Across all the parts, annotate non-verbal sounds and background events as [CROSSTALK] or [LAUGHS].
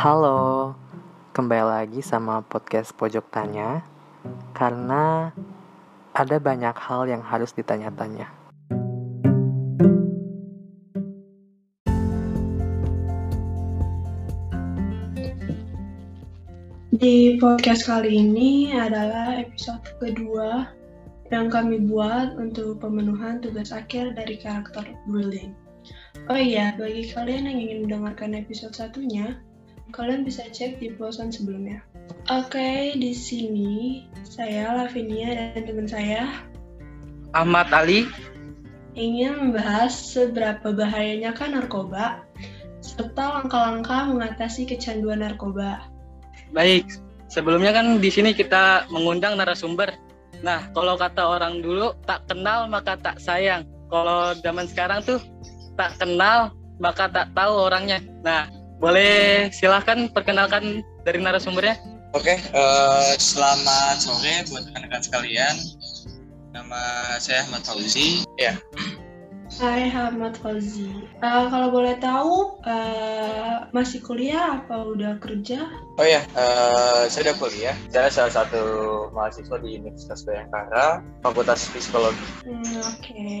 Halo, kembali lagi sama podcast Pojok Tanya Karena ada banyak hal yang harus ditanya-tanya Di podcast kali ini adalah episode kedua yang kami buat untuk pemenuhan tugas akhir dari karakter bullying. Oh iya, bagi kalian yang ingin mendengarkan episode satunya, kalian bisa cek di posan sebelumnya. Oke, di sini saya Lavinia dan teman saya Ahmad Ali ingin membahas seberapa bahayanya kan narkoba serta langkah-langkah mengatasi kecanduan narkoba. Baik, sebelumnya kan di sini kita mengundang narasumber. Nah, kalau kata orang dulu, tak kenal maka tak sayang. Kalau zaman sekarang tuh, tak kenal maka tak tahu orangnya. Nah, boleh silahkan perkenalkan dari narasumbernya. Oke, eh, selamat sore buat rekan-rekan sekalian. Nama saya Ahmad Fauzi. Ya, Hai Ahmad Fauzi. Eh, kalau boleh tahu, eh, masih kuliah apa udah kerja? oh ya, eh, saya udah kuliah. Saya salah satu mahasiswa di Universitas Bayangkara, Fakultas Psikologi. Hmm, Oke.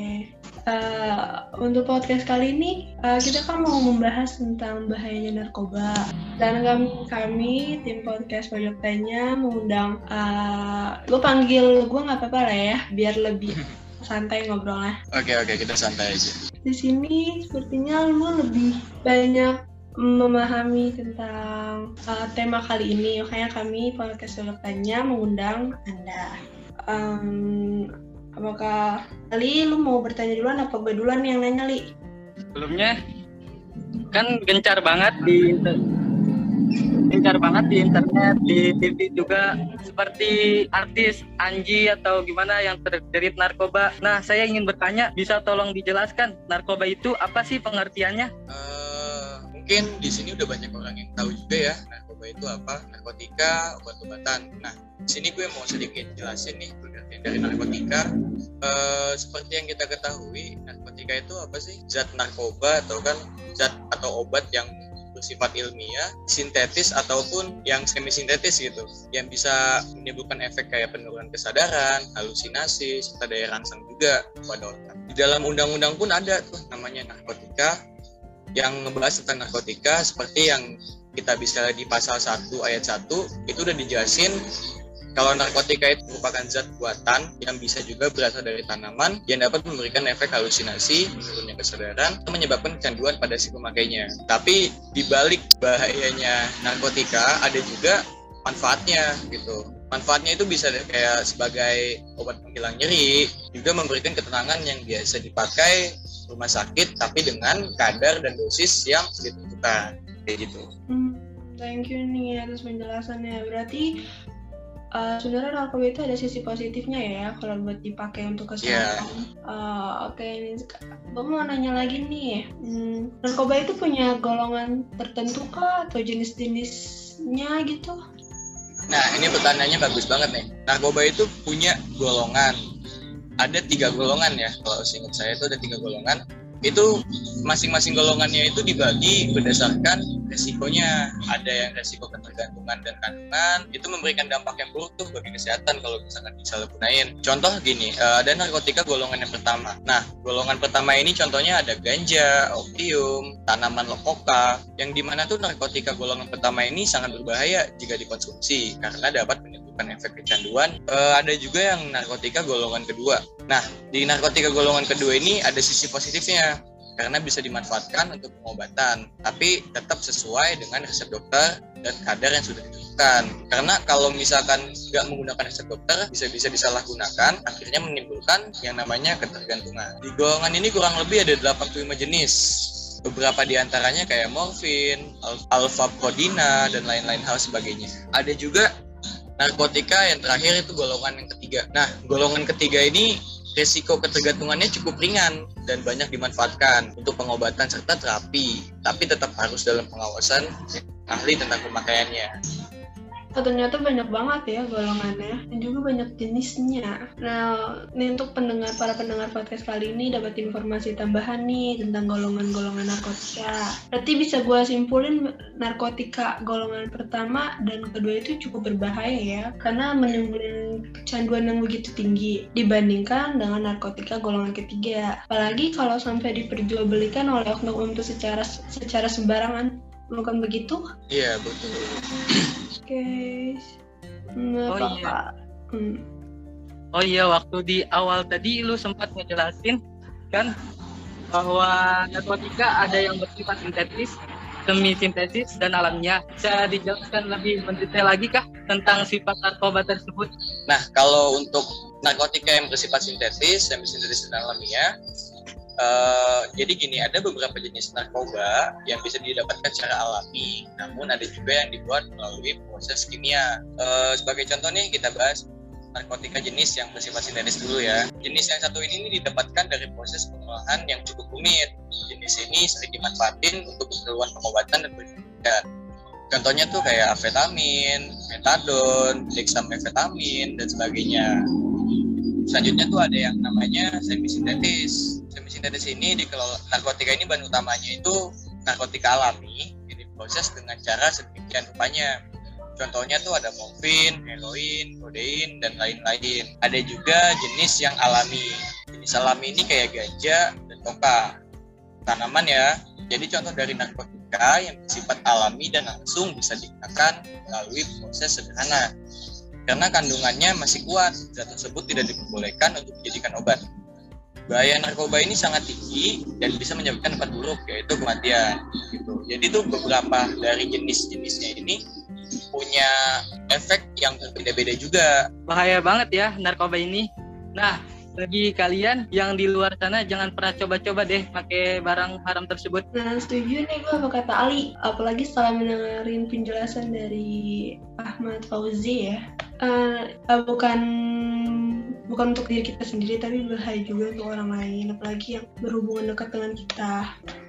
Eh, untuk podcast kali ini, eh, kita kan mau membahas tentang bahayanya narkoba. Dan kami, kami tim podcast Pojok Tanya mengundang, uh, gue panggil gue nggak apa-apa lah ya, biar lebih [LAUGHS] santai ngobrolnya. Oke, oke, kita santai aja. di sini sepertinya lu lebih banyak memahami tentang uh, tema kali ini makanya kami podcast Solokannya mengundang anda Em, apakah Ali lu mau bertanya duluan apa gue duluan yang nanya Li Sebelumnya, kan gencar banget di gencar banget di internet, di TV juga seperti artis Anji atau gimana yang terjerit narkoba. Nah, saya ingin bertanya, bisa tolong dijelaskan narkoba itu apa sih pengertiannya? Eh, mungkin di sini udah banyak orang yang tahu juga ya, narkoba itu apa, narkotika, obat-obatan. Nah, di sini gue mau sedikit jelasin nih pengertian dari narkotika. Eh, seperti yang kita ketahui, narkotika itu apa sih? Zat narkoba atau kan zat atau obat yang bersifat ilmiah, sintetis ataupun yang semi sintetis gitu, yang bisa menimbulkan efek kayak penurunan kesadaran, halusinasi, serta daya rangsang juga pada otak. Di dalam undang-undang pun ada tuh namanya narkotika yang ngebahas tentang narkotika seperti yang kita bisa di pasal 1 ayat 1 itu udah dijelasin kalau narkotika itu merupakan zat buatan yang bisa juga berasal dari tanaman yang dapat memberikan efek halusinasi, menurunnya kesadaran, dan menyebabkan kecanduan pada si pemakainya. Tapi di balik bahayanya narkotika ada juga manfaatnya gitu. Manfaatnya itu bisa kayak sebagai obat penghilang nyeri, juga memberikan ketenangan yang biasa dipakai rumah sakit tapi dengan kadar dan dosis yang ditentukan kayak gitu. Hmm, thank you nih atas penjelasannya berarti uh, sebenarnya narkoba itu ada sisi positifnya ya kalau buat dipakai untuk kesehatan. Uh, Oke, ini gue mau nanya lagi nih, hmm, narkoba itu punya golongan tertentu kah atau jenis-jenisnya gitu? Nah, ini pertanyaannya bagus banget nih. Narkoba itu punya golongan. Ada tiga golongan ya. Kalau seingat saya itu ada tiga golongan. Itu masing-masing golongannya itu dibagi berdasarkan resikonya. Ada yang resiko ketergantungan dan kandungan. Itu memberikan dampak yang buruk tuh bagi kesehatan kalau misalkan disalahgunain. Contoh gini, eh, ada narkotika golongan yang pertama. Nah, golongan pertama ini contohnya ada ganja, opium, tanaman lokoka, yang di mana tuh narkotika golongan pertama ini sangat berbahaya jika dikonsumsi karena dapat efek kecanduan. Eh, ada juga yang narkotika golongan kedua. Nah, di narkotika golongan kedua ini ada sisi positifnya karena bisa dimanfaatkan untuk pengobatan, tapi tetap sesuai dengan resep dokter dan kadar yang sudah ditentukan. Karena kalau misalkan nggak menggunakan resep dokter, bisa-bisa disalahgunakan, akhirnya menimbulkan yang namanya ketergantungan. Di golongan ini kurang lebih ada 85 jenis. Beberapa di antaranya kayak morfin, al- alfa-prodina, dan lain-lain hal sebagainya. Ada juga narkotika yang terakhir itu golongan yang ketiga. Nah, golongan ketiga ini resiko ketergantungannya cukup ringan dan banyak dimanfaatkan untuk pengobatan serta terapi, tapi tetap harus dalam pengawasan ahli tentang pemakaiannya. Oh, ternyata banyak banget ya golongannya dan juga banyak jenisnya. Nah, ini untuk pendengar para pendengar podcast kali ini dapat informasi tambahan nih tentang golongan-golongan narkotika. Berarti bisa gue simpulin narkotika golongan pertama dan kedua itu cukup berbahaya ya karena menimbulkan kecanduan yang begitu tinggi dibandingkan dengan narkotika golongan ketiga. Apalagi kalau sampai diperjualbelikan oleh oknum itu secara secara sembarangan bukan begitu? Iya betul. Oke. Nggak Oh, apa-apa. iya. Hmm. Oh iya, waktu di awal tadi lu sempat ngejelasin kan bahwa narkotika ada yang bersifat sintetis, semi sintetis dan alamiah. Bisa dijelaskan lebih mendetail lagi kah tentang sifat narkoba tersebut? Nah kalau untuk narkotika yang bersifat sintetis, semi sintetis dan alamiah, eh, jadi gini ada beberapa jenis narkoba yang bisa didapatkan secara alami, namun ada juga yang dibuat melalui proses kimia. Eh, sebagai contoh nih kita bahas narkotika jenis yang bersifat sintetis dulu ya. Jenis yang satu ini didapatkan dari proses pengolahan yang cukup rumit. Jenis ini sering dimanfaatin untuk keperluan pengobatan dan pendidikan. Contohnya tuh kayak amfetamin, metadon, dexamfetamin, dan sebagainya. Selanjutnya tuh ada yang namanya semi-sintetis. Semi-sintetis ini dikelola narkotika ini bahan utamanya itu narkotika alami yang diproses dengan cara sedemikian rupanya. Contohnya tuh ada morfin, heroin, kodein, dan lain-lain. Ada juga jenis yang alami. Jenis alami ini kayak ganja dan toka. Tanaman ya. Jadi contoh dari narkotika yang bersifat alami dan langsung bisa digunakan melalui proses sederhana. Karena kandungannya masih kuat, zat tersebut tidak diperbolehkan untuk dijadikan obat. Bahaya narkoba ini sangat tinggi dan bisa menyebabkan dampak buruk yaitu kematian. Gitu. Jadi tuh beberapa dari jenis-jenisnya ini punya efek yang berbeda-beda juga. Bahaya banget ya narkoba ini. Nah, bagi kalian yang di luar sana jangan pernah coba-coba deh pakai barang haram tersebut. Nah, setuju nih gue sama kata Ali. Apalagi setelah mendengarin penjelasan dari Ahmad Fauzi ya. Eh, bukan bukan untuk diri kita sendiri tapi berbahaya juga untuk orang lain apalagi yang berhubungan dekat dengan kita.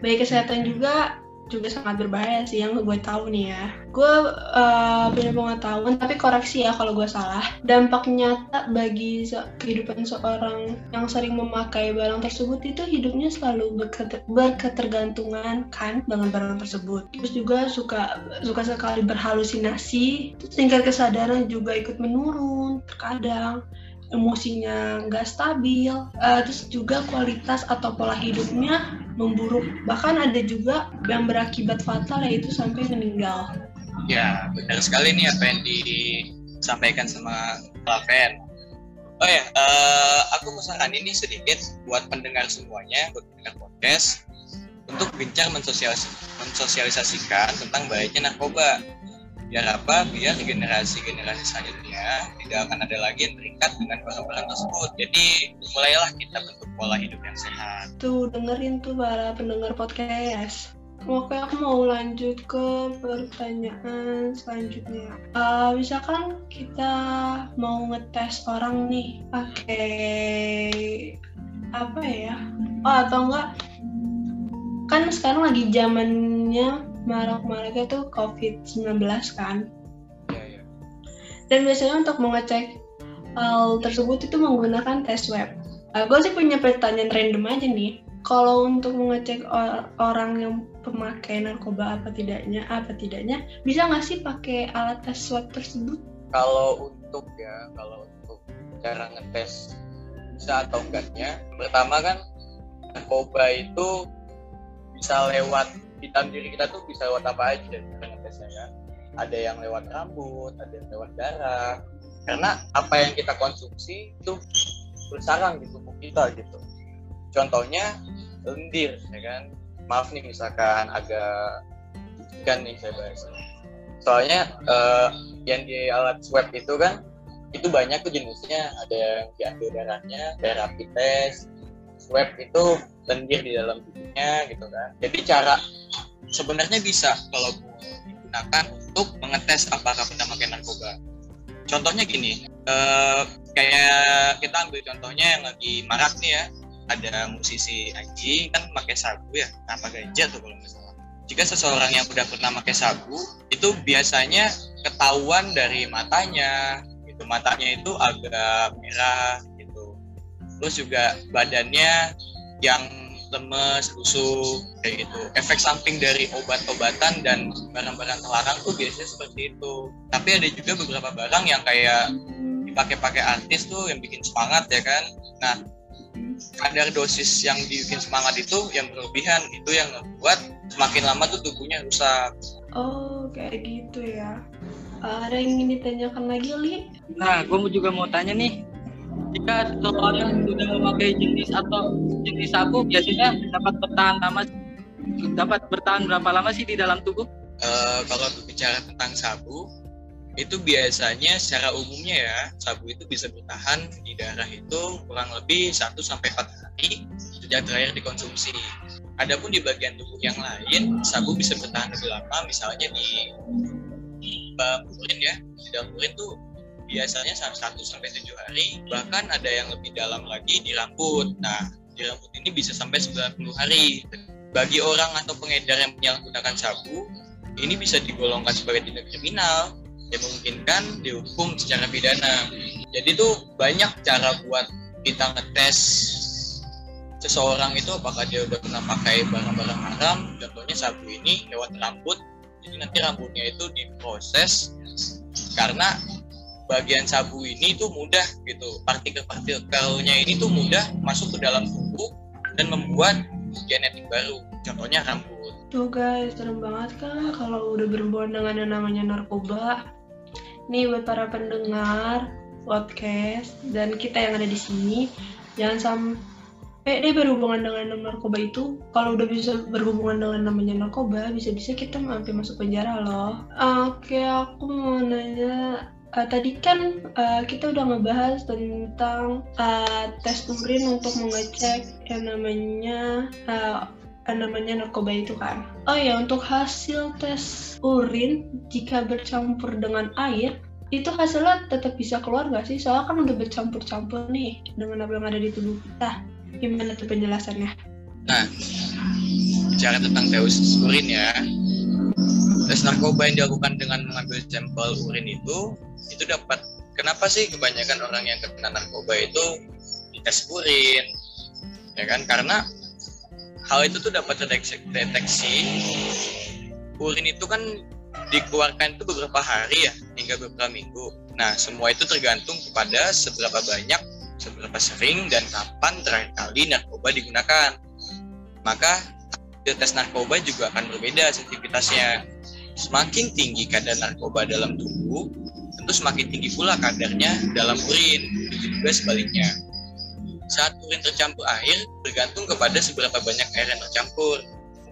Baik kesehatan juga juga sangat berbahaya sih yang gue tahu nih ya. Gue eh, punya pengetahuan tapi koreksi ya kalau gue salah. Dampak nyata bagi se- kehidupan seorang yang sering memakai barang tersebut itu hidupnya selalu berketer- berketergantungan kan dengan barang tersebut. Terus juga suka suka sekali berhalusinasi terus tingkat kesadaran juga ikut menurun terkadang emosinya nggak stabil eh, terus juga kualitas atau pola hidupnya memburuk bahkan ada juga yang berakibat fatal yaitu sampai meninggal Ya, benar sekali nih apa yang disampaikan sama Laven. Oh ya, eh, aku nih sedikit buat pendengar semuanya, buat pendengar podcast, untuk mensosialis- mensosialisasikan tentang bahayanya narkoba. Biar apa? Biar generasi-generasi selanjutnya tidak akan ada lagi yang terikat dengan barang-barang tersebut. Jadi, mulailah kita bentuk pola hidup yang sehat. tuh dengerin tuh para pendengar podcast Oke, aku mau lanjut ke pertanyaan selanjutnya. Eh, misalkan kita mau ngetes orang nih pakai apa ya? Oh, atau enggak? Kan sekarang lagi zamannya marak-maraknya tuh COVID-19 kan? Ya, ya. Dan biasanya untuk mengecek hal tersebut itu menggunakan tes web. gue sih punya pertanyaan random aja nih. Kalau untuk mengecek or- orang yang pemakai narkoba apa tidaknya, apa tidaknya, bisa nggak sih pakai alat tes swab tersebut? kalau untuk ya kalau untuk cara ngetes bisa atau enggaknya pertama kan narkoba itu bisa lewat di dalam diri kita tuh bisa lewat apa aja cara ngetesnya kan. Ada yang lewat rambut ada yang lewat darah. Karena apa yang kita konsumsi itu bersarang di tubuh kita gitu. Contohnya lendir ya kan. Maaf nih misalkan agak kan nih saya bahas. Soalnya eh, yang di alat swab itu kan itu banyak tuh jenisnya. Ada yang diambil darahnya darah rapid swab itu lendir di dalam tubuhnya gitu kan. Jadi cara sebenarnya bisa kalau digunakan untuk mengetes apakah pernah pakai narkoba. Contohnya gini eh, kayak kita ambil contohnya yang lagi marak nih ya ada musisi Aji kan pakai sabu ya apa ganja tuh kalau salah. Jika seseorang yang udah pernah pakai sabu itu biasanya ketahuan dari matanya gitu. Matanya itu agak merah gitu. Terus juga badannya yang lemes, lusuh, kayak gitu. Efek samping dari obat-obatan dan barang-barang terlarang tuh biasanya seperti itu. Tapi ada juga beberapa barang yang kayak dipakai-pakai artis tuh yang bikin semangat ya kan. Nah, kadar dosis yang dibikin semangat itu yang berlebihan itu yang membuat semakin lama tuh tubuhnya rusak. Oh, kayak gitu ya. Uh, ada yang ingin ditanyakan lagi, Li? Nah, gue juga mau tanya nih, jika seseorang sudah memakai jenis atau jenis sabu, biasanya dapat bertahan lama, dapat bertahan berapa lama sih di dalam tubuh? Uh, kalau berbicara tentang sabu, itu biasanya secara umumnya ya, sabu itu bisa bertahan di darah itu kurang lebih 1 sampai 4 hari sejak terakhir dikonsumsi. Adapun di bagian tubuh yang lain, sabu bisa bertahan lebih lama, misalnya di uh, urin ya di dalam urin tuh biasanya satu sampai tujuh hari bahkan ada yang lebih dalam lagi di rambut nah di rambut ini bisa sampai 90 hari. Bagi orang atau pengedar yang menyalahgunakan sabu ini bisa digolongkan sebagai tindak kriminal yang memungkinkan dihukum secara pidana. Jadi tuh banyak cara buat kita ngetes seseorang itu apakah dia udah pernah pakai barang-barang haram. Contohnya sabu ini lewat rambut. Jadi nanti rambutnya itu diproses karena bagian sabu ini tuh mudah gitu. Partikel-partikelnya ini tuh mudah masuk ke dalam tubuh dan membuat genetik baru. Contohnya rambut. Tuh guys serem banget kan kalau udah berhubungan dengan yang namanya narkoba nih buat para pendengar podcast dan kita yang ada di sini jangan sampai eh dia berhubungan dengan narkoba itu. Kalau udah bisa berhubungan dengan namanya narkoba bisa-bisa kita sampai masuk penjara loh. Oke aku mau nanya uh, tadi kan uh, kita udah ngebahas tentang uh, tes urin untuk mengecek yang namanya uh, namanya narkoba itu kan oh ya untuk hasil tes urin jika bercampur dengan air itu hasilnya tetap bisa keluar nggak sih soalnya kan udah bercampur-campur nih dengan apa yang ada di tubuh kita Gimana tuh penjelasannya? Nah, bicara tentang tes urin ya. Tes narkoba yang dilakukan dengan mengambil sampel urin itu, itu dapat kenapa sih kebanyakan orang yang kena narkoba itu dites urin? Ya kan? Karena hal itu tuh dapat deteksi, deteksi urin itu kan dikeluarkan itu beberapa hari ya hingga beberapa minggu. Nah, semua itu tergantung kepada seberapa banyak seberapa sering dan kapan terakhir kali narkoba digunakan. Maka tes narkoba juga akan berbeda sensitivitasnya. Semakin tinggi kadar narkoba dalam tubuh, tentu semakin tinggi pula kadarnya dalam urin. Begitu juga sebaliknya. Saat urin tercampur air, bergantung kepada seberapa banyak air yang tercampur.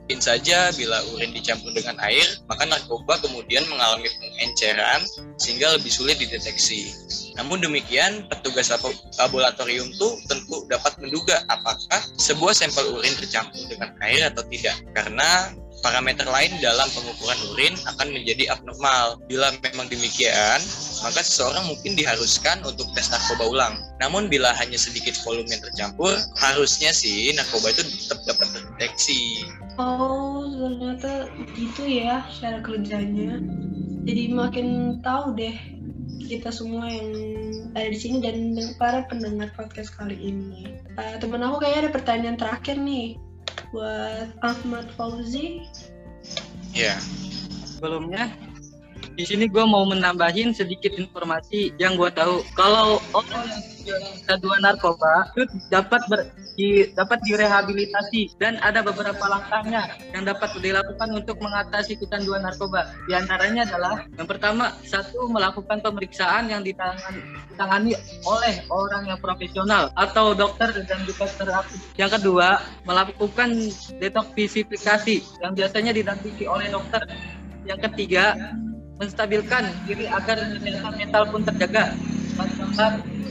Mungkin saja bila urin dicampur dengan air, maka narkoba kemudian mengalami pengenceran sehingga lebih sulit dideteksi. Namun demikian, petugas laboratorium itu tentu dapat menduga apakah sebuah sampel urin tercampur dengan air atau tidak. Karena parameter lain dalam pengukuran urin akan menjadi abnormal. Bila memang demikian, maka seseorang mungkin diharuskan untuk tes narkoba ulang. Namun bila hanya sedikit volume yang tercampur, harusnya sih narkoba itu tetap dapat terdeteksi. Oh, ternyata gitu ya cara kerjanya. Jadi makin tahu deh kita semua yang ada di sini dan para pendengar podcast kali ini. Uh, temen aku kayaknya ada pertanyaan terakhir nih buat Ahmad Fauzi. Ya. Yeah. Sebelumnya di sini gue mau menambahin sedikit informasi yang gue tahu. Kalau orang yang kecanduan narkoba itu dapat ber, di, dapat direhabilitasi dan ada beberapa langkahnya yang dapat dilakukan untuk mengatasi kecanduan narkoba. Di antaranya adalah yang pertama satu melakukan pemeriksaan yang ditangani, ditangani oleh orang yang profesional atau dokter dan juga terapi. Yang kedua melakukan detoksifikasi yang biasanya didampingi oleh dokter. Yang ketiga menstabilkan diri agar kesehatan mental pun terjaga.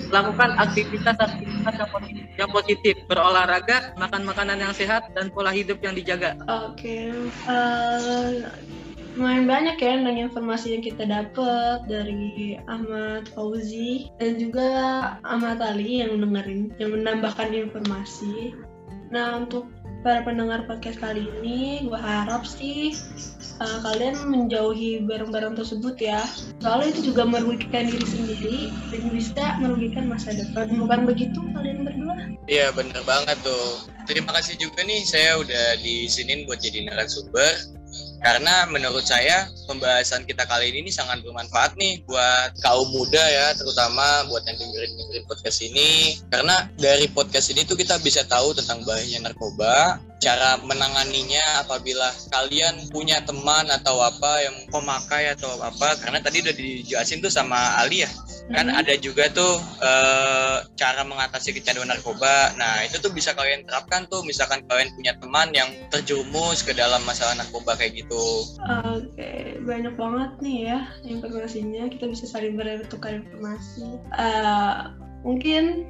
Lakukan aktivitas-aktivitas yang positif, yang positif, berolahraga, makan makanan yang sehat, dan pola hidup yang dijaga. Oke, okay. uh, lumayan banyak ya dengan informasi yang kita dapat dari Ahmad Fauzi dan juga Ahmad Ali yang dengerin, yang menambahkan informasi. Nah untuk para pendengar podcast kali ini, gue harap sih uh, kalian menjauhi barang-barang tersebut ya. Soalnya itu juga merugikan diri sendiri dan bisa merugikan masa depan. Bukan begitu kalian berdua? Iya bener banget tuh. Terima kasih juga nih saya udah disinin buat jadi narasumber karena menurut saya pembahasan kita kali ini sangat bermanfaat nih buat kaum muda ya terutama buat yang dengerin dengerin podcast ini. Karena dari podcast ini tuh kita bisa tahu tentang bahayanya narkoba cara menanganinya apabila kalian punya teman atau apa yang pemakai atau apa. Karena tadi udah dijelasin tuh sama Ali ya kan hmm. ada juga tuh e, cara mengatasi kecanduan narkoba nah itu tuh bisa kalian terapkan tuh misalkan kalian punya teman yang terjumus ke dalam masalah narkoba kayak gitu oke okay. banyak banget nih ya informasinya kita bisa saling bertukar informasi uh, mungkin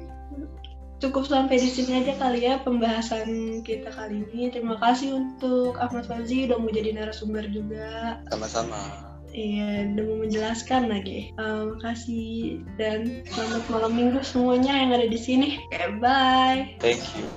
cukup sampai di sini aja kali ya pembahasan kita kali ini. Terima kasih untuk Ahmad Fauzi udah mau jadi narasumber juga. Sama-sama. Iya, udah mau menjelaskan lagi. Uh, makasih dan selamat malam minggu semuanya yang ada di sini. Okay, bye. Thank you.